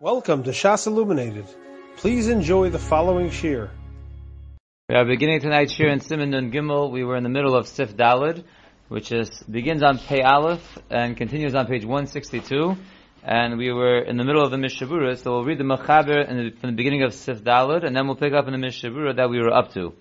Welcome to Shas Illuminated. Please enjoy the following shir. We are beginning tonight's shir in Siman Nun Gimel. We were in the middle of Sif Dalid, which is begins on Pei Aleph and continues on page 162. And we were in the middle of the Mishabura, so we'll read the Mechaber from the beginning of Sif Dalid, and then we'll pick up in the Mishabura that we were up to.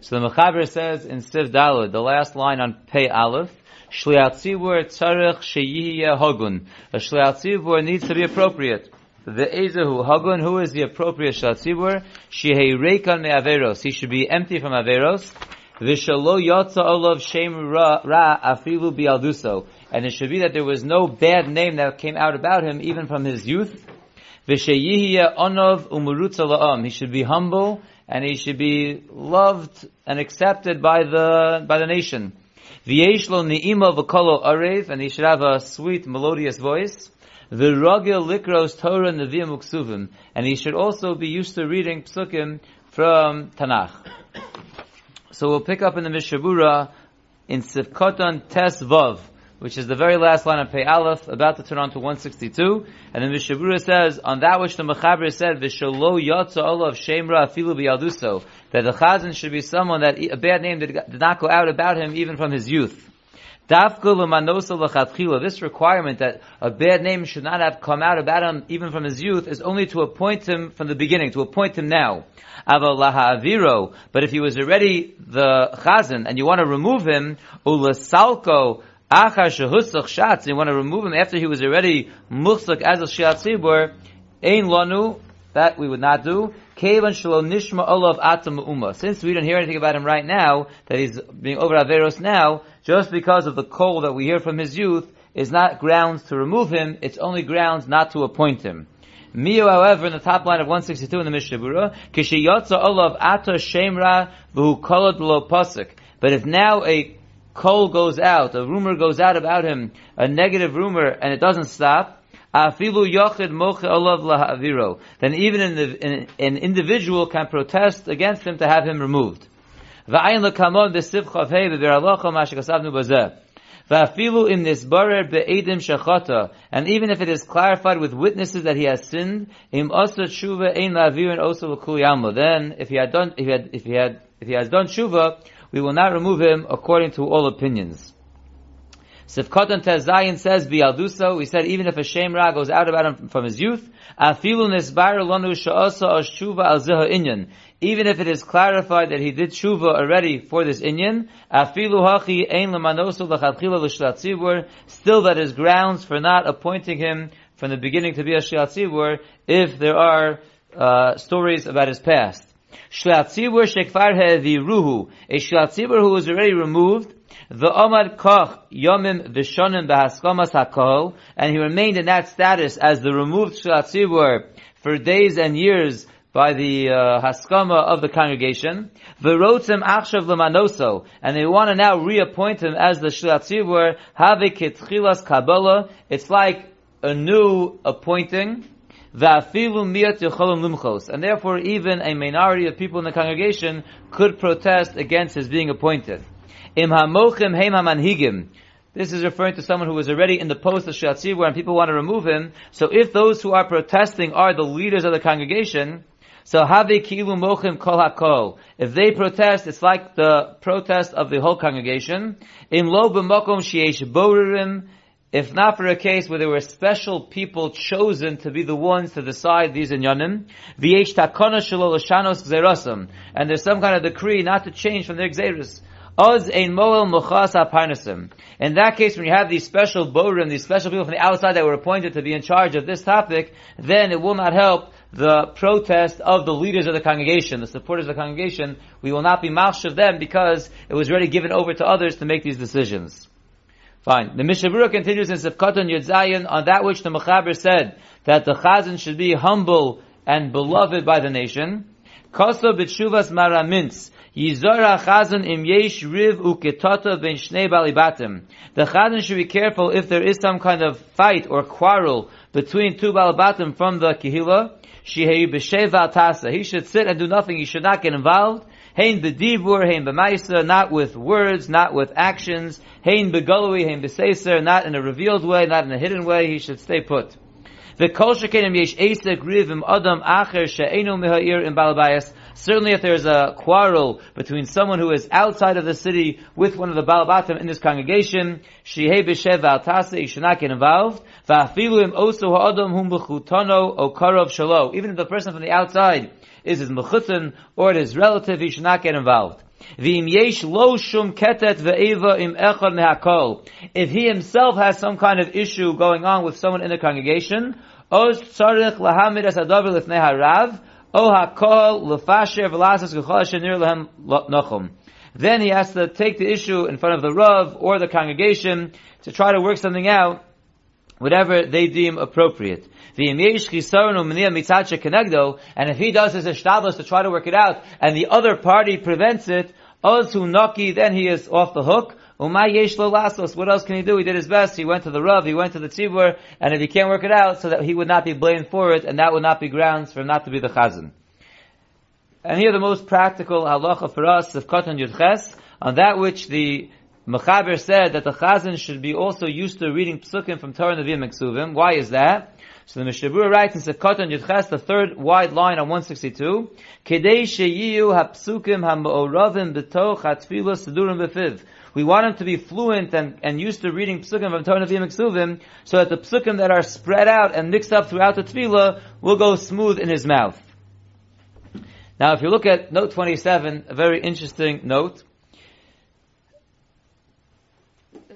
So the Mechaber says in Sif Dalid, the last line on Pei Aleph, Shliat Tzibur tzarech sheyiyeh hogun. A Shliat Tzibur needs to be appropriate. The Ezehu Hagun, who is the appropriate Shatzibur? Shehei me Averos. He should be empty from Averos. Vishalo Yotza Olav Shem Ra, ra Afilu Bialduso. And it should be that there was no bad name that came out about him, even from his youth. Vishayihya Onov Umurutza La'am. He should be humble, and he should be loved and accepted by the, by the nation. V'yeshlo Ni'ima V'kolo Arev, and he should have a sweet, melodious voice. The Ragil Likros Torah Nevi'im Uksuvim. And he should also be used to reading Psukim from Tanakh. So we'll pick up in the Mishabura in Sivkoton Tes Vav, which is the very last line of Pei Aleph, about to turn on to 162. And the Mishabura says, on that which the Mechaber said, Vishalo Yotza Olav Shemra Afilu Biyaduso, that the Chazan should be someone that a bad name did not go out about him even from his youth. This requirement that a bad name should not have come out about him even from his youth is only to appoint him from the beginning, to appoint him now. But if he was already the chazan and you want to remove him, ulasalko shatz, you want to remove him after he was already muchsak as a shiat ein lanu, that we would not do. Since we don't hear anything about him right now, that he's being over Averos now, just because of the call that we hear from his youth, is not grounds to remove him, it's only grounds not to appoint him. Mio, however, in the top line of 162 in the Mishnah Berurah, Kishiyotza Olav Ato Shemra V'hu Kolod Lo Pasuk. But if now a call goes out, a rumor goes out about him, a negative rumor, and it doesn't stop. Then even in, an individual can protest against him to have him removed. And even if it is clarified with witnesses that he has sinned, im osa tshuva ein la'avir and l'kul Then, if he had done, if he had, if he had, if he has done tshuva, we will not remove him according to all opinions. Sifkotan Tezayin says Bialduso. We said even if a shame ra goes out about him from his youth, Ashuva Inyan. Even if it is clarified that he did shuva already for this inyan, still that is grounds for not appointing him from the beginning to be a shlat if there are uh, stories about his past. Shlat shekfar ruhu, a shlat who was already removed, the Omar Koch Yomim Vishonim Behaskamas Hakol, and he remained in that status as the removed Shalatzibur for days and years by the uh, Haskama of the congregation. Verotzim Achshav Lemanoso, and they want to now reappoint him as the Shalatzibur Have Ketchilas Kabbalah. It's like a new appointing. And therefore even a minority of people in the congregation could protest against his being appointed. This is referring to someone who was already in the post of Shatzibur and people want to remove him. So if those who are protesting are the leaders of the congregation, so have kilu mochim kol hakol. If they protest, it's like the protest of the whole congregation. Im lo b'mokom sheyesh borerim. If not for a case where there were special people chosen to be the ones to decide these inyanim, v'yesh takona shelo l'shanos and there's some kind of decree not to change from their gzeros. Oz ein moel. In that case, when you have these special borim, these special people from the outside that were appointed to be in charge of this topic, then it will not help the protest of the leaders of the congregation, the supporters of the congregation. We will not be mouth of them because it was already given over to others to make these decisions. Fine. The Mishabura continues in Sefkatan Yudzayin on that which the Mechaber said, that the Chazan should be humble and beloved by the nation. Koso b'tshuvas maramintz. Yizora chazan im yesh riv uketata ben shnei balibatim. The chazan should be careful if there is some kind of fight or quarrel between two balibatim from the kihila. Shehei b'sheva tasa. He should sit and do nothing. He should not get involved. Hein bedivur, hein b'maisa, not with words, not with actions. Hein begalui, hein b'seiser, not in a revealed way, not in a hidden way. He should stay put. Certainly if there's a quarrel between someone who is outside of the city with one of the balabatim in this congregation, shehei b'shev v'altase, he should not get involved. Im osu hum o karov shalo. Even if the person from the outside is his mechutin or his relative, he should not get involved. If he himself has some kind of issue going on with someone in the congregation. Then he has to take the issue in front of the Rav or the congregation to try to work something out, whatever they deem appropriate. And if he does his established to try to work it out, and the other party prevents it, naki, then he is off the hook. What else can he do? He did his best. He went to the Rav, he went to the Tzibur, and if he can't work it out, so that he would not be blamed for it, and that would not be grounds for him not to be the Chazan. And here the most practical halacha for us of Katan Yudches, on that which the Mechaber said that the Chazan should be also used to reading psukim from Torah Nevi'im Ksuvim. Why is that? So the Mishnah writes in Sekot Yudches, the third wide line on 162, Kedei sheyiyu hapsukim sedurim b'fiv. We want him to be fluent and, and used to reading psukim from Torah Nevi'im Ksuvim, so that the psukim that are spread out and mixed up throughout the tefillah will go smooth in his mouth. Now, if you look at note 27, a very interesting note,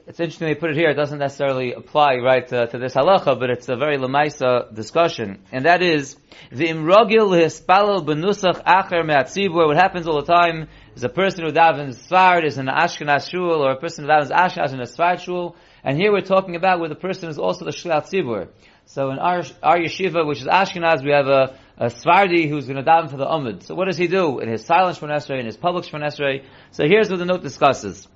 it's interesting they put it here. It doesn't necessarily apply right uh, to this halacha, but it's a very lemaisa discussion, and that is the imrogil hispalel benusach acher me'atzibur. What happens all the time is a person who davens Sfard is in an Ashkenaz shul, or a person who davens Ashkenaz in a Sfard shul, and here we're talking about where the person is also the shliat tzibur. So in our our yeshiva, which is Ashkenaz, we have a a Svardi who's going to daven for the Umid. So what does he do in his silent Shmonesrei, in his public Shmonesrei? So here's what the note discusses.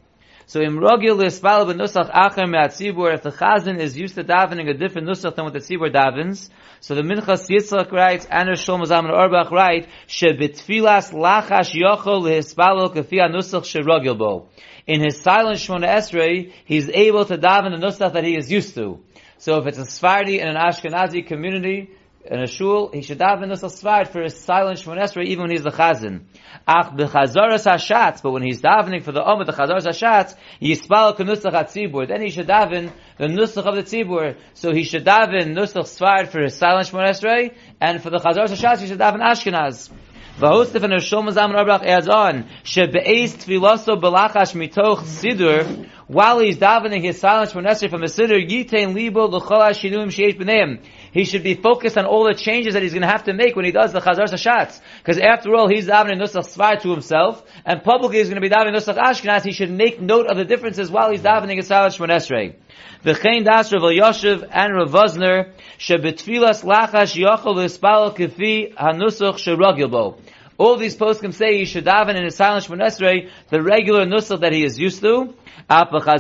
So im rogil lispal benusach acher me'atzibur, if the chazan is used to davening a different nusach than what the tzibur davens, so the Minchas Yitzchak writes, and Shlomo Zalman Auerbach write, shebitfilas lachash yochol lihispalo kafi nusach sherogil bo. In his silent Shmona Esrei, he's able to daven the nusach that he is used to. So if it's a Sfardi in an Ashkenazi community, in a shul, he should daven this svart for his silent shmonesra even when he's the chazan. Ach bechazaras hashatz, but when he's davening for the omid, the chazaras hashatz, yispal kenusach hatzibur. Then he should daven the nusach of the tzibur. So he should daven nusach svart for his silent shmonesra, and for the chazaras hashatz, he should daven ashkenaz. V'hostif and Roshom Zaman Abrach adds on, shebe'ez tfilaso belachash mitoch sidur, while he's davening his silence from Nesri from the Siddur, yitain libo b'neim. He should be focused on all the changes that he's going to have to make when he does the Chazar Sashatz. Because after all, he's davening Nusach Svar to himself, and publicly he's going to be davening Nusach Ashkenaz. He should make note of the differences while he's davening his silence from Nesri. V'chein das Rav Yoshev and Rav Vosner, shebetfilas lachash yochol v'espal kefi hanusach sheragil all these poskim say he should daven in his silent Shmonesrei, the regular nusach that he is used to. But during the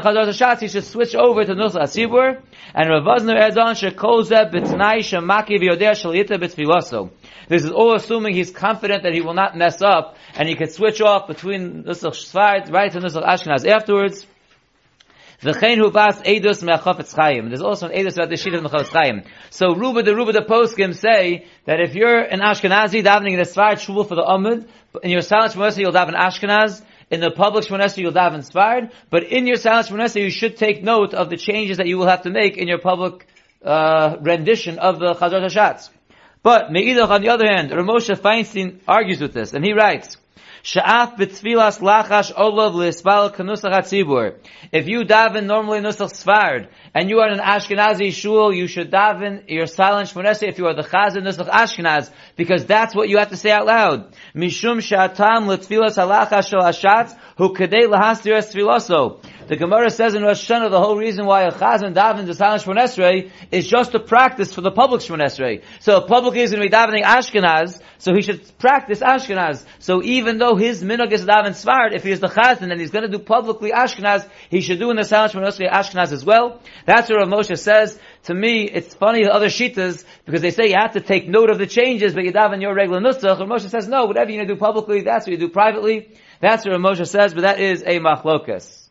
Chazar Hashatz, he should switch over to nusach hatzibur. And Rav Vosner adds on, shekozeh b'tnai shemaki shalita b'tfiloso. This is all assuming he's confident that he will not mess up, and he can switch off between nusach Shvart, right to nusach Ashkenaz afterwards. V'chein hu bas edus. There's also an edus about the sheet of me'achofetz chayim. So Ruba the Ruba the poskim say that if you're an Ashkenazi davening in a Sfard shul for the Amud, in your silent Shmonesi you'll daven Ashkenaz, in the public Shmonesi you'll daven Sfard, but in your silent Shmonesi you should take note of the changes that you will have to make in your public uh, rendition of the Chazar Hashatz. But Me'idach on the other hand, Ramosha Feinstein argues with this, and he writes, Sha'af b'tfilas lachash olav l'isbal kanusach hatzibur. If you daven normally nusach svard, and you are an Ashkenazi shul, you should daven your silent shmonesi if you are the chazan nusach Ashkenaz, because that's what you have to say out loud. Mishum sha'atam l'tfilas halachash shel hashatz, hu kadei lahastir es the Gemara says in Rosh Hashanah the whole reason why a chazan davens the silent Shmonesrei is just to practice for the public Shmonesrei. So publicly is going to be davening Ashkenaz, so he should practice Ashkenaz. So even though his minog is daven Svard, if he is the chazan and he's going to do publicly Ashkenaz, he should do in the silent Shmonesrei Ashkenaz as well. That's what Rav Moshe says. To me, it's funny the other shitas because they say you have to take note of the changes, but you daven your regular nusach. Rav Moshe says no, whatever you do publicly, that's what you do privately. That's what Rav Moshe says, but that is a machlokas.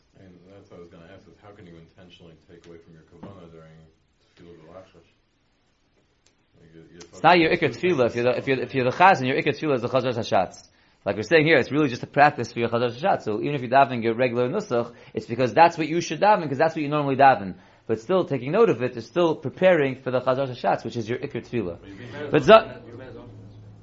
It's not your ikar tefillah. If you're the, if you're, if you're the chazan, your ikar tefillah is the chazar hashatz. Like we're saying here, it's really just a practice for your chazar hashatz. So even if you're davening your regular nusach, it's because that's what you should daven, because that's what you normally daven. But still, taking note of it is still preparing for the chazar hashatz, which is your ikar tefillah. But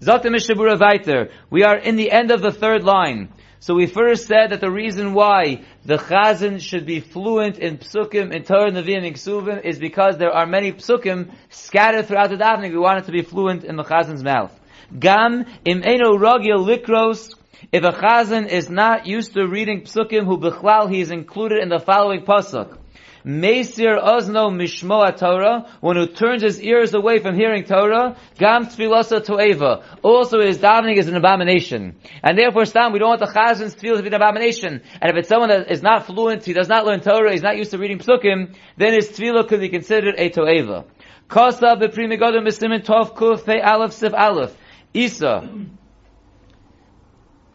Zot Mishabura Vaiter. We are in the end of the third line. So we first said that the reason why the chazan should be fluent in psukim, in Torah, Nevi'im, and Ksuvim is because there are many psukim scattered throughout the davening. We want it to be fluent in the chazan's mouth. Gam im eno rogil likros. If a chazan is not used to reading psukim, who bichlal he is included in the following pasuk. Meisir Ozno Mishmoa Torah, one who turns his ears away from hearing Torah, Gam Tfilasa Toeva. Also his davening is an abomination. And therefore, Stam, we don't want the Chazan's tefillah to be an abomination. And if it's someone that is not fluent, he does not learn Torah, he's not used to reading Psukim, then his tefillah could be considered a Toeva. Kosa B'Primigodim B'Simin Tov Kuf Fe Aleph Sif Aleph. Isa.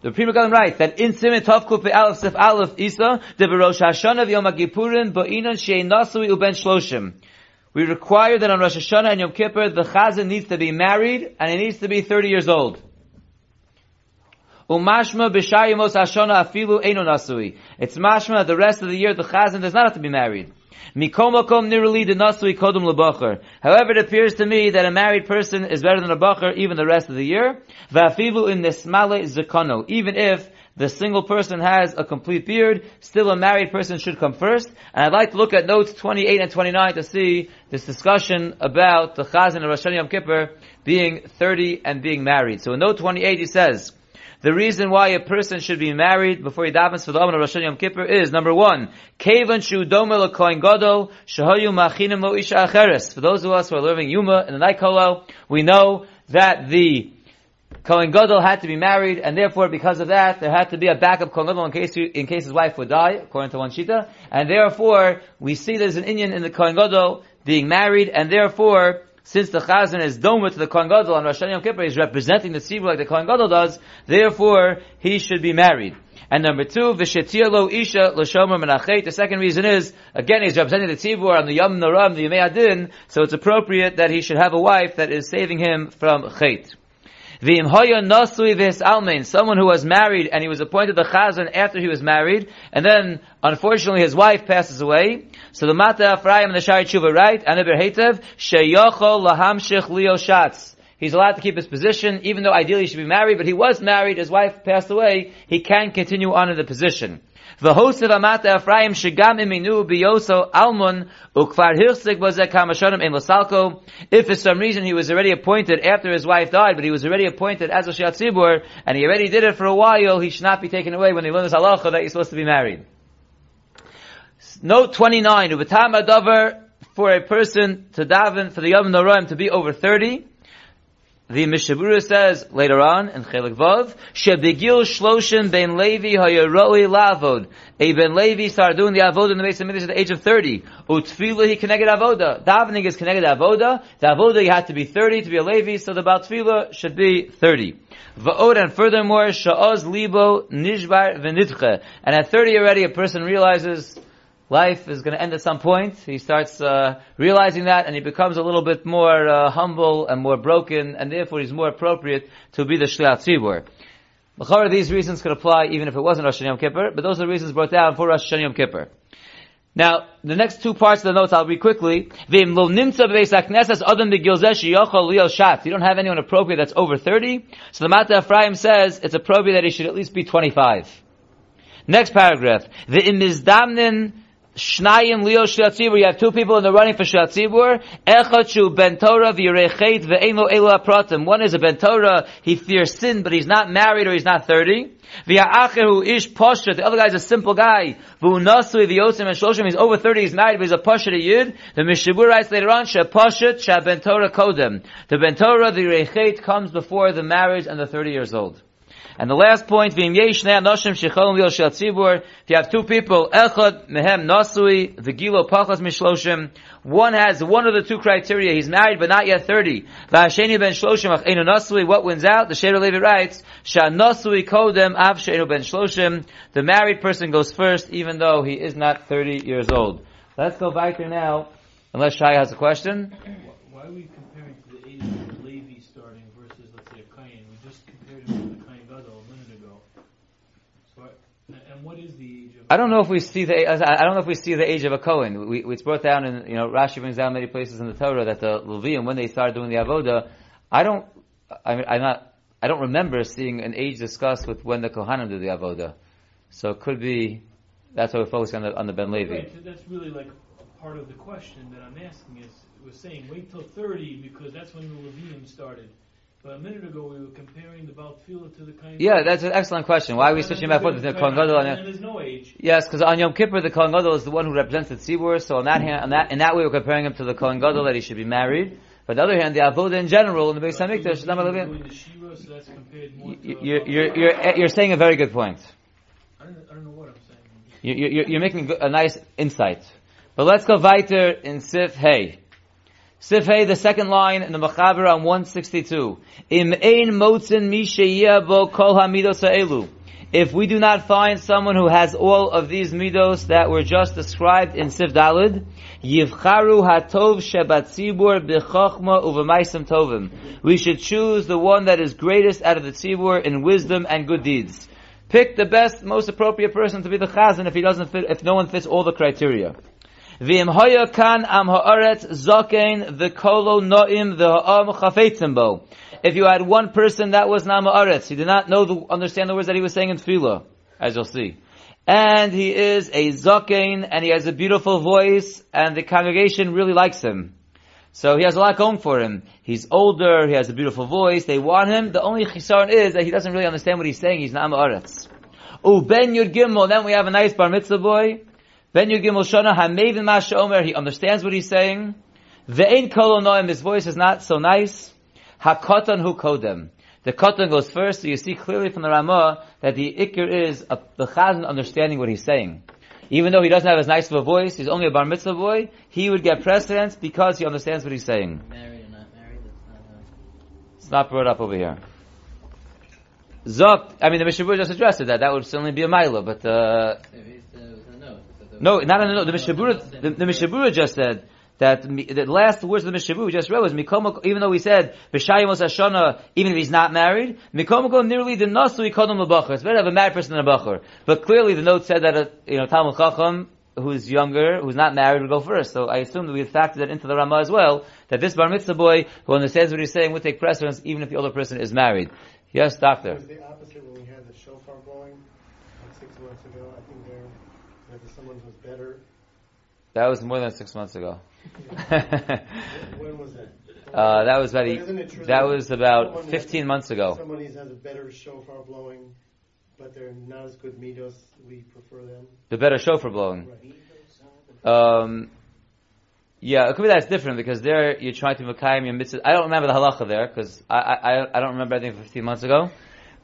The Pri Megadim writes that in Simen Kuf Aleph Sif Aleph Isa the Rosh Hashanah Yom Kippurim Ba'inon Shein Nasui Uben Shloshim. We require that on Rosh Hashanah and Yom Kippur the Chazan needs to be married and he needs to be 30 years old. Umashma b'shayimos Hashana afilu eno nasui. It's mashma the rest of the year the Chazan does not have to be married. However, it appears to me that a married person is better than a bacher even the rest of the year. In. Even if the single person has a complete beard, still a married person should come first. And I'd like to look at notes 28 and 29 to see this discussion about the Chazan of Rosh Yom Kippur being 30 and being married. So in note 28 he says, the reason why a person should be married before he davens for the Omen of Rosh Yom Kippur is number one, Kevan shu domel gadol shahoyu machinim lo isha acheres. For those of us who are living Yuma in the night kolel, we know that the Kohen Gadol had to be married, and therefore, because of that, there had to be a backup Kohen Gadol in case, in case his wife would die, according to one Shita. And therefore, we see there's an Indian in the Kohen Gadol being married, and therefore, since the Chazan is doma to the Kohen Gadol and Rosh Yom Kippur, he's representing the Tzibur like the Kohen Gadol does, therefore he should be married. And number two, v'shetia lo isha l'shomer menachet. The second reason is, again, he's representing the Tzibur on the Yom Naram, the Yemei Adin, so it's appropriate that he should have a wife that is saving him from chet. Someone who was married and he was appointed the chazan after he was married, and then unfortunately his wife passes away. So the Mata Ephraim and the Shari Tshuva write, Anaber Hetev, sheyochol lahamshich leo. He's allowed to keep his position, even though ideally he should be married, but he was married, his wife passed away, he can continue on in the position. The host of Amata Ephraim shigam iminu biyoso almun ukvar bazek kamashonim in Lasalko. If for some reason he was already appointed after his wife died, but he was already appointed as a Shiat Tzibur, and he already did it for a while, he should not be taken away when he learns halacha that he's supposed to be married. Note 29, Ubatam Adavar, for a person to daven for the Yom Noraim to be over 30, the Mishabura says later on in Chelik Vav, Shebegil Shloshim Ben Levi Hayaroi Lavod. A Ben Levi started doing the Avodah in the base of Midrash at the age of 30. Utfila he connected Avodah. Davening is connected Avodah. The Avodah you had to be 30 to be a Levi, so the Baal should be 30. Va'od and furthermore, Sha'oz Libo Nishbar V'nitche. And at 30 already a person realizes life is going to end at some point. He starts uh, realizing that, and he becomes a little bit more uh, humble and more broken, and therefore he's more appropriate to be the Shliat Tzibur. B'chara, these reasons could apply even if it wasn't Rosh Yom Kippur, but those are the reasons brought down for Rosh Yom Kippur. Now, the next two parts of the notes I'll read quickly. You don't have anyone appropriate that's over 30. So the Mata Ephraim says it's appropriate that he should at least be 25. Next paragraph. The imizdamnin Shnayim Leo Shatzibur, you have two people in the running for Shatzibur. Echad Shu Ben Torah v'Yerechet ve'Eino Elu Apratim. One is a Ben Torah, he fears sin, but he's not married or he's not 30. V'Ya'acher Hu Ish Posher, the other guy's a simple guy. V'Unasui v'Yosim and Shloshim, he's over 30, he's married, but he's a Posher Yid. The Mishabur writes later on, She Poshet, She Ben Torah Kodem. The Ben Torah, the Yerechet, comes before the marriage and the 30 years old. And the last point, if you have two people, echad mehem nasui, the gilo pachas mishloshim, one has one of the two criteria, he's married but not yet 30. V'hasheni ben shloshim ach nasui, what wins out? The Sheder Levi writes, sha nasui kodem av she'enu ben shloshim, the married person goes first even though he is not 30 years old. Let's go back there now Unless Shai has a question. Why are we comparing to the age of Levi starting versus, let's say, a Kayan? We just compared him to the Kayan Gadol a minute ago. So, I, and what is the age of? I don't know if we see the I don't know if we see the age of a Cohen. We, it's brought down in you know Rashi brings down many places in the Torah that the Levium when they started doing the avoda, I don't I mean I'm not I don't remember seeing an age discussed with when the Kohanim did the avoda. So it could be that's why we're focusing on the on the Ben Levi. Right, so that's really like part of the question that I'm asking is we're saying wait till 30 because that's when the Levium started. But a minute ago we were comparing the Baal Tefillah to the Kayan Yeah, that's an excellent question. Why are we switching back and forth the Kohen Gadol and there's no age. Yes, because on Yom Kippur the Kohen Gadol is the one who represents the Tzibur. So on that hand, on that in that way we're comparing him to the Kohen Gadol that he should be married. But on the other hand, the avoda in general in the Beis Hamikdash, So Lama we're Levium. the Shiva, so that's compared more to You- a- You're, you're, you're, you're saying a very good point. I don't, I don't know what I'm saying. You- you- You're making a nice insight. But let's go weiter in Sif Hey. Sif Hey, the second line in the Machaber on 162. Im ein bo kol hamidos. If we do not find someone who has all of these midos that were just described in Sif Dalid, yivcharu hatov shebatzibur b'chochma uv'maisem tovim. We should choose the one that is greatest out of the tzibur in wisdom and good deeds. Pick the best, most appropriate person to be the chazan if he doesn't fit, if no one fits all the criteria. V'im hoya kan am haaretz zokein the kolo noim the ha'am chafetzim bo. If you had one person that was nam haaretz, he did not know the, understand the words that he was saying in tefillah, as you'll see. And he is a zokein, and he has a beautiful voice, and the congregation really likes him. So he has a lot going for him. He's older, he has a beautiful voice, they want him. The only chisaron is that he doesn't really understand what he's saying, he's nam haaretz. Oh, Ben Yud Gimel, then we have a nice bar mitzvah boy. Ben Yud Gimel Shana Hamevin Masha Omer, he understands what he's saying. Ve'ein kol noim, his voice is not so nice. Hakotan hu kodem. The kotan goes first, so you see clearly from the Ramah that the ikir is a, the chazan understanding what he's saying. Even though he doesn't have as nice of a voice, he's only a bar mitzvah boy, he would get precedence because he understands what he's saying. Married or not married, that's not a... It's not brought up over here. Zok, I mean the Mishabur just addressed it, that that would certainly be a mila, but uh, There is, there was a note. that there No, not the note. The Mishabura, the, the Mishabura just said that the last words of the Mishabura we just read was Mikoma, even though we said B'shayim Hashana, even if he's not married, Mikomako nearly did not. So the Nasu Yikodom L'Bachar. It's better to have a married person than a Bachar. But clearly the note said that, a, you know, Talmud Chacham, who's younger, who's not married, would go first. So I assume that we factored that into the Ramah as well, that this Bar Mitzvah boy, who understands what he's saying, would take precedence even if the older person is married. Yes, doctor. It was the opposite when we had the shofar blowing, like six months ago. I think there, that someone was better. That was more than six months ago. When was that? Uh, that was about a, isn't it true that was about someone has- 15 months ago. Someone has a better shofar blowing, but they're not as good midos. We prefer them. The better shofar blowing. Right. Um, yeah, it could be that's different because there you're trying to makayim your mitzvah. I don't remember the halacha there because I, I I don't remember anything 15 months ago.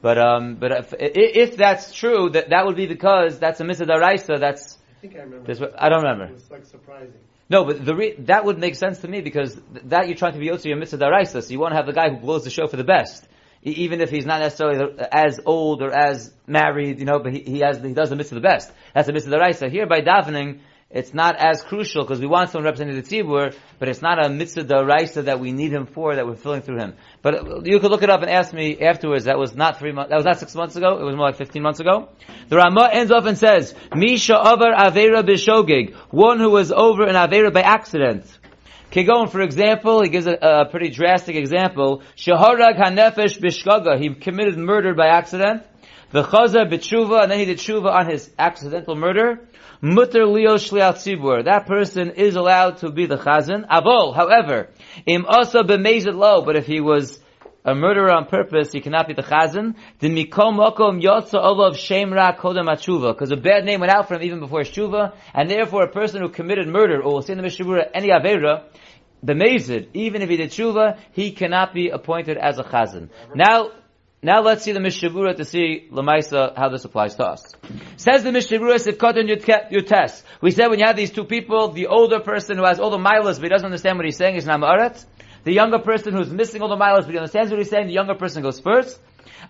But um, but if, if that's true, that that would be because that's a mitzvah daraisa. That's I think I remember. What- I don't remember. It was like surprising. no, but the re, that would make sense to me because th- that you're trying to be yotzi your mitzvah daraisa. So you want to have the guy who blows the show for the best, E- even if he's not necessarily the- as old or as married, you know. But he, he has he does the mitzvah the best. That's the mitzvah daraisa. Here by davening, it's not as crucial because we want someone representing the tzibur, but it's not a mitzvah daraisa that we need him for that we're filling through him. But you could look it up and ask me afterwards. That was not three months. That was not six months ago. It was more like fifteen months ago. The Ramah ends off and says, "Misha avar avera b'shogig," one who was over an avera by accident. Kegon, for example, he gives a, a pretty drastic example. Shaharag hanefesh bishkaga. He committed murder by accident. The chaza b'tshuva, and then he did tshuva on his accidental murder. Mutter leo shliat tzibur. That person is allowed to be the chazan. Avol, however, im asa b'mezid lo, but if he was a murderer on purpose, he cannot be the chazan. The mikom mokom yotza olav shem ra kodem atshuva, because a bad name went out for him even before his tshuva, and therefore a person who committed murder, or will say in the Mishabura, any avera, b'mezid, even if he did tshuva, he cannot be appointed as a chazan. Now, now let's see the Mishabura to see Lamaisa how this applies to us. Says the Mishabura Sivkotan Yutes. We said when you have these two people, the older person who has all the milas but he doesn't understand what he's saying is Namaret. the younger person who's missing all the miles, but he understands what he's saying, the younger person goes first.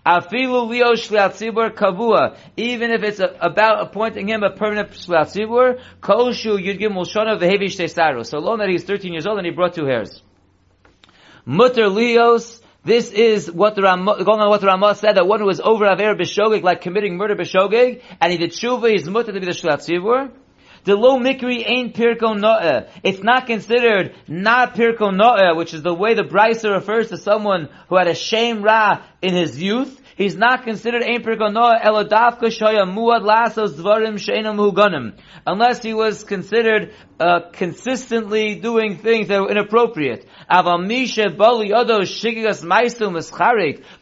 Afilu leo shliat tzibur kavua. Even if it's a, about appointing him a permanent shliat tzibur, koshu yudgim mulshana v'hevish tesaru. So long that he's 13 years old and he brought two hairs. Mutter leos. This is what the Ramah, going on what the Ramah said, that one who was over Aver B'Shogeg, like committing murder B'Shogeg, and he did tshuva, he's mutter to be the Shlat Tzibur. The low mikri ain't pirko no'eh. It's not considered not pirko no'eh, which is the way the Brisa refers to someone who had a shame ra in his youth. He's not considered ain't pirko no'eh elodavka shoya muad lasos dvarim she'enam huganim. Unless he was considered uh, consistently doing things that were inappropriate. But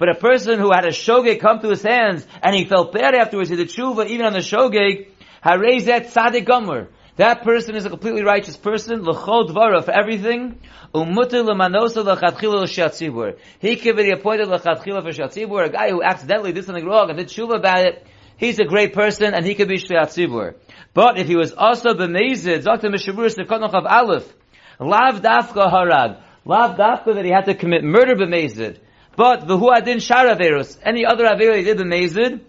a person who had a shogeg come to his hands and he felt bad afterwards, he did tshuva even on the shogeg, Harezet Tzadik Gomer. That person is a completely righteous person, l'chol dvara, for everything. Umutir l'manosa l'shatzibur. He can be appointed l'chatchila for shatzibur, a guy who accidentally did something wrong and did tshuva about it. He's a great person and he could be shatzibur. But if he was also b'mezid, Dr. Mishabur Sekonoch of Aleph, lav dafka harag, lav dafka that he had to commit murder b'mezid. But the hu adin shar averus, any other aver he did b'mezid,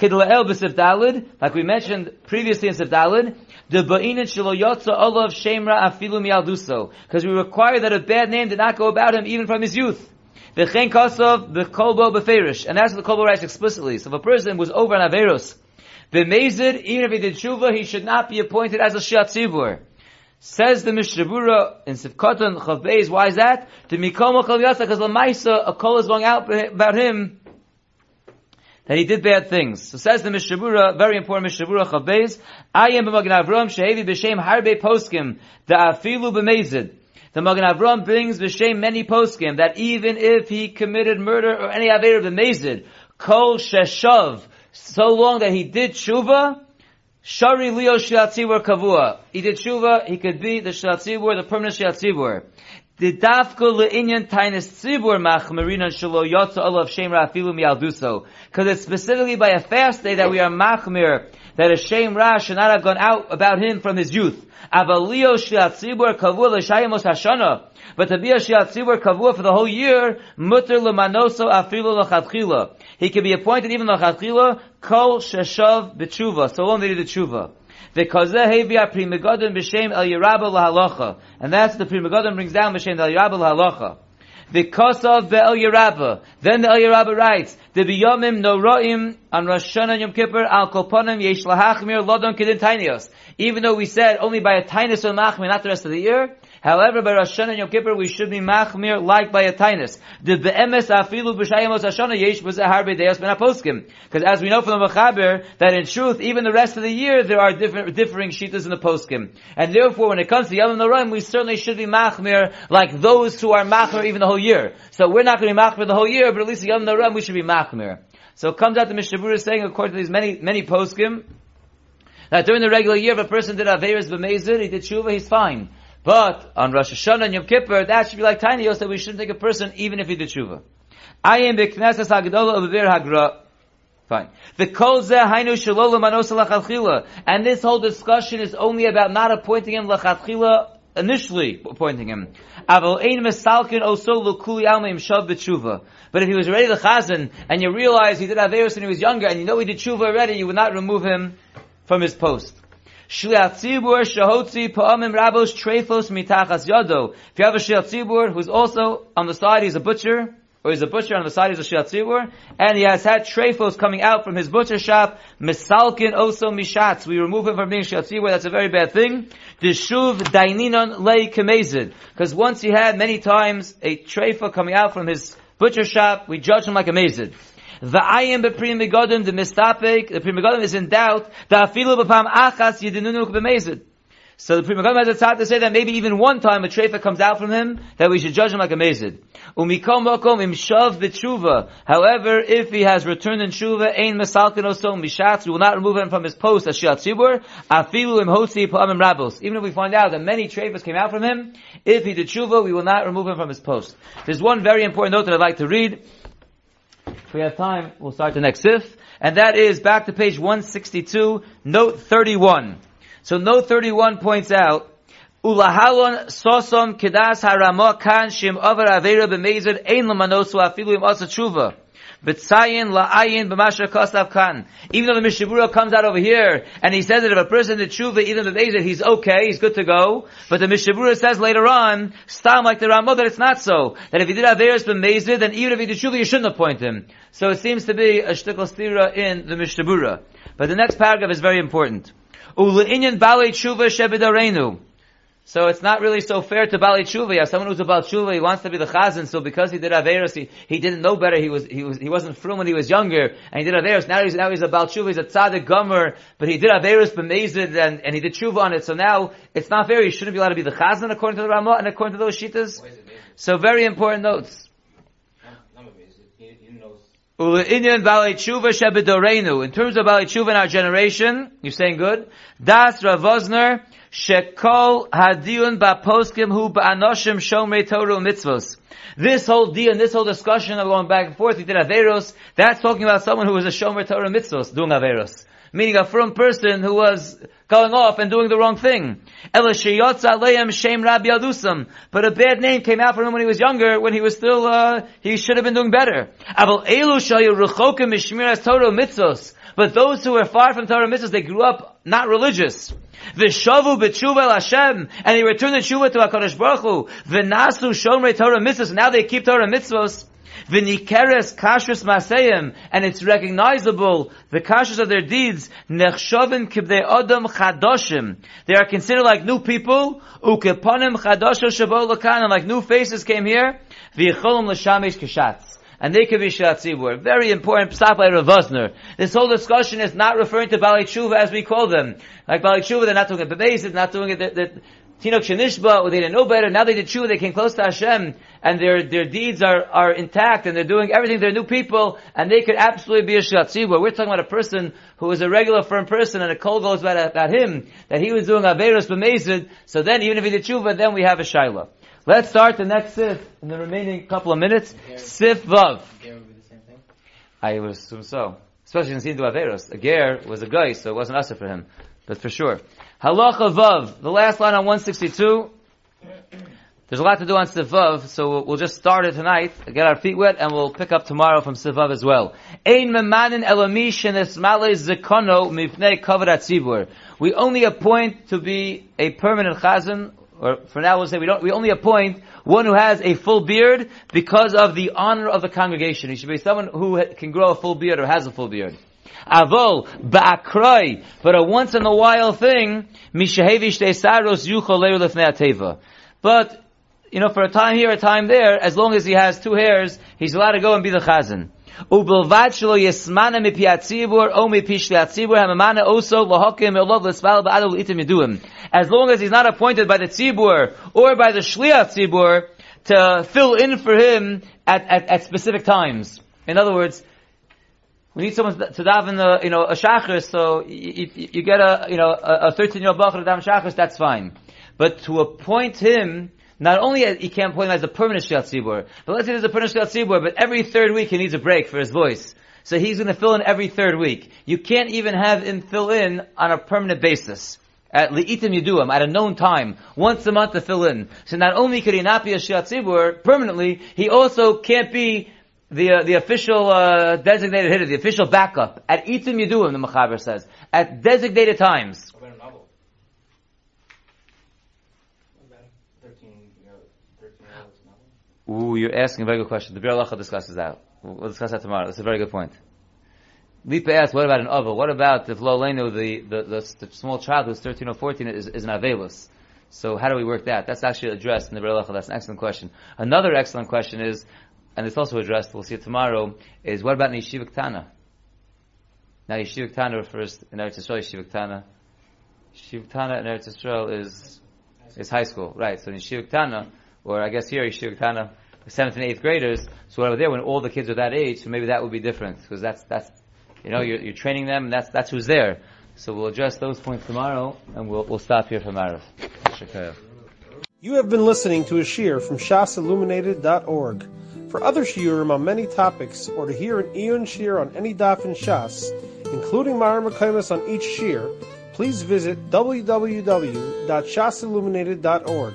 Kidlael b'sif dalid, like we mentioned previously in sif dalid, the ba'inin shelo yotza olav shemra afilu mialduso, because we require that a bad name did not go about him even from his youth. V'chein kosov b'kolbo b'ferish, and that's what the kolbo writes explicitly. So if a person was over an averos, b'mezid, even if he did tshuva, he should not be appointed as a shiat tzibur. Says the Mishnah in Sivkotan Chav Beis, why is that? To Mikoma Kol Yasa, because Lamaisa, a call is going out about him, that he did bad things. So says the Mishabura, very important Mishabura Chavbeis, I am b'Magen Avram shehevi b'shem harbe poskim, the afilu b'mezid. The Magen Avram brings b'shem many poskim, that even if he committed murder or any aver of the mezid, kol sheshav, so long that he did tshuva, Shari Leo Shiatzibur Kavua. He did he could be the Shiatzibur, the permanent Shiatzibur. The dafka le'inyan tainis tzibur machmerina shelo yotza olav shem rafilu mialduso. Because it's specifically by a fast day that we are machmir, that a shem ra should not have gone out about him from his youth. Avalio shiat tzibur kavua l'shayimos hashana. But to be a shiat tzibur kavua for the whole year, mutter lemanoso afilu l'chadchila. He can be appointed even l'chadchila, kol sheshav b'tshuva, so long he did tshuva. And that's the Pri Megadim brings down b'shem El Yerabah lahalacha. Because of the El Yerabah. Then the El Yerabah writes, the biyomim noraim on Rosh Hashanah Yom Kippur al kolponim yesh lahachmir lodon kedin tainios. Even though we said only by a tainus or machmir, not the rest of the year, However, by Rosh Hashanah and Yom Kippur, we should be machmir like by a tainus. The be'emes afilu b'shayim Rosh Hashanah yesh b'zeh harbe deos ben aposkim. Because as we know from the Mechaber, that in truth, even the rest of the year, there are different, differing shitas in the poskim. And therefore, when it comes to Yom Noraim, we certainly should be machmir like those who are machmir even the whole year. So we're not going to be machmir the whole year, but at least Yom Noraim, we should be machmir. So it comes out the Mishnah is saying, according to these many, many poskim, that during the regular year, if a person did Averis b'mezid, he did tshuva, he's fine. But on Rosh Hashanah and Yom Kippur, that should be like tiny that we shouldn't take a person even if he did tshuva. I am b'knesses hagdola of bir hagra. Fine. The kol zeh hainu shalol manos lachatchila. And this whole discussion is only about not appointing him lachatchila initially appointing him. Aval ein mesalkin oso lukuli almeim shav b'tshuva. But if he was already the chazan, and you realize he did Averis when he was younger, and you know he did tshuva already, you would not remove him from his post. Shliat Shahotzi Pa'amim Rabos Trefos Mitachas Yado. If you have a Shliat who's also on the side, he's a butcher, or he's a butcher on the side, he's a Shliat and he has had Trefos coming out from his butcher shop, Misalkin also Mishatz. We remove him from being Shliat that's a very bad thing. Dishuv Daininon Lei Kemezid. Because once he had many times a Trefa coming out from his butcher shop, we judge him like a Mezid. The bepri megodim, the mistapek, the pri megodim is in doubt, the afilu b'pam achas yidinunuk b'mezid. So the Pri Megadim has a to say that maybe even one time a trefa comes out from him, that we should judge him like a mezid. Umikom mokom imshav b'tshuva. However, if he has returned in tshuva, ein mesalkin oso mishatz, we will not remove him from his post as shiat tzibur, afilu im hosi pa'amim rabos. Even if we find out that many trefas came out from him, if he did tshuva, we will not remove him from his post. There's one very important note that I'd like to read. If we have time, we'll start the next sif. And that is back to page 162, note 31. So note 31 points out, Ulahalon sosom kedas harama kan shim over avera b'meizid ein lamanosu afilu im asa tshuva. B'tzayin la'ayin b'masher kosav kan. Even though the Mishabura comes out over here, and he says that if a person did tshuva, even b'meizid, he's okay, he's good to go. But the Mishabura says later on, stam like the Ramah, that it's not so. That if he did averas b'meizid, then even if he did tshuva, you shouldn't appoint him. So it seems to be a shtickle stira in the Mishabura. But the next paragraph is very important. Ule'inyan balei tshuva shebedarenu. So it's not really so fair to Bali Tshuva. Someone who's about Tshuva, he wants to be the Chazan, so because he did Averos, he, he didn't know better, he was, he was, he wasn't frum when he was younger, and he did Averos, now he's, now he's about Tshuva, he's a Tzaddik Gomer, but he did Averos b'mezid, and, and he did Tshuva on it, so now, it's not fair, he shouldn't be allowed to be the Chazan according to the Ramah, and according to those Shitas. So very important notes. Ule'inyan Bali Tshuva Shebedorenu. In terms of Bali Tshuva in our generation, you're saying good? Das Ravosner, Shekol Hadiyun Baposkim Hu Ba'anoshim Shomrei Torah Mitzvos. This whole deal this whole discussion of going back and forth, he did Averos, that's talking about someone who was a Shomer Torah Mitzvos, doing Averos. Meaning a firm person who was going off and doing the wrong thing. But a bad name came out for him when he was younger, when he was still, uh, he should have been doing better. But those who were far from Torah mitzvahs, they grew up not religious. V'shavu b'tshuva el Hashem, and they returned the tshuva to HaKadosh Baruch Hu. V'nasu shomrei Torah mitzvahs, now they keep Torah mitzvahs. V'nikeres kashrus maseyim, and it's recognizable, the kashrus of their deeds, nechshovin kibdei adam chadoshim. They are considered like new people, ukeponim chadosho shabo lakan, and like new faces came here, v'yicholim l'shamesh kishatz and they can be Shatzibur. Very important stop by Ravosner. This whole discussion is not referring to Bali Tshuva as we call them. Like Bali Tshuva, they're not doing it Bebeis, not doing it, the, Tinok Shanishba, or they didn't know better, now they did Tshuva, they came close to Hashem, and their, their deeds are, are intact, and they're doing everything, they're new people, and they could absolutely be a Shatzibur. We're talking about a person who is a regular firm person, and a call goes about, about him, that he was doing Averos B'mezid, so then even if he did Tshuva, then we have a Shaila. Let's start the next Sif in the remaining couple of minutes. Sif Vav. I would assume so. Especially in Sindu Averos. A ger was a guy, so it wasn't us for him. But for sure. Halacha Vav. The last line on 162. There's a lot to do on Sivav, so we'll just start it tonight, get our feet wet, and we'll pick up tomorrow from Sivav as well. Ein memanin elamish enesmale zekono mifnei kavarat. We only appoint to be a permanent chazan or for now we'll say we don't, we only appoint one who has a full beard because of the honor of the congregation. He should be someone who can grow a full beard or has a full beard. Avol, ba'akroi, but a once in a while thing, mishahevish saros yuchol But, you know, for a time here, a time there, as long as he has two hairs, he's allowed to go and be the chazan. ובלבד שלא יסמנה מפי הציבור או מפי שלי הציבור הממנה also להוקים אלוב לסבל בעד ולעיתם ידועים. As long as he's not appointed by the tzibur or by the shliach tzibur to fill in for him at, at, at specific times. In other words, we need someone to daven the, you know, a shachris, so you, you, you, get a, you know, a 13 year old bachar to daven shachris, that's fine. But to appoint him not only he can't appoint him as a permanent Tzibur, but let's say there's a permanent Tzibur, but every third week he needs a break for his voice. So he's going to fill in every third week. You can't even have him fill in on a permanent basis. At Le'itim Yeduam, at a known time, once a month to fill in. So not only could he not be a Shliat Tzibur permanently, he also can't be the uh, the official uh, designated hitter, the official backup at Itim Yeduam, the Mechaber says, at designated times. Ooh, you're asking a very good question. The Biur Halacha discusses that. We'll discuss that tomorrow. That's a very good point. Lipa asks, what about an Ava? What about if Loleno, the, the, the, the, small child who's 13 or 14, is, is an Avelus? So how do we work that? That's actually addressed in the Biur Halacha. That's an excellent question. Another excellent question is, and it's also addressed, we'll see it tomorrow, is what about Yeshiva Tana? Now Yeshiva Tana refers, in Eretz Yisrael, Yeshiva Tana. Yeshiva Tana in Eretz Yisrael is, is high school, right? So in Yeshiva Tana, or I guess here Yeshiva Tana, seventh and eighth graders. So over there, when all the kids are that age, so maybe that would be different because that's that's you know you're, you're training them, and that's that's who's there. So we'll address those points tomorrow, and we'll we'll stop here for Marav. You have been listening to a shear from shasilluminated.org. For other shiurim on many topics, or to hear an Eon shear on any daf in Shas, including Mara on each shear, please visit www.shasilluminated.org.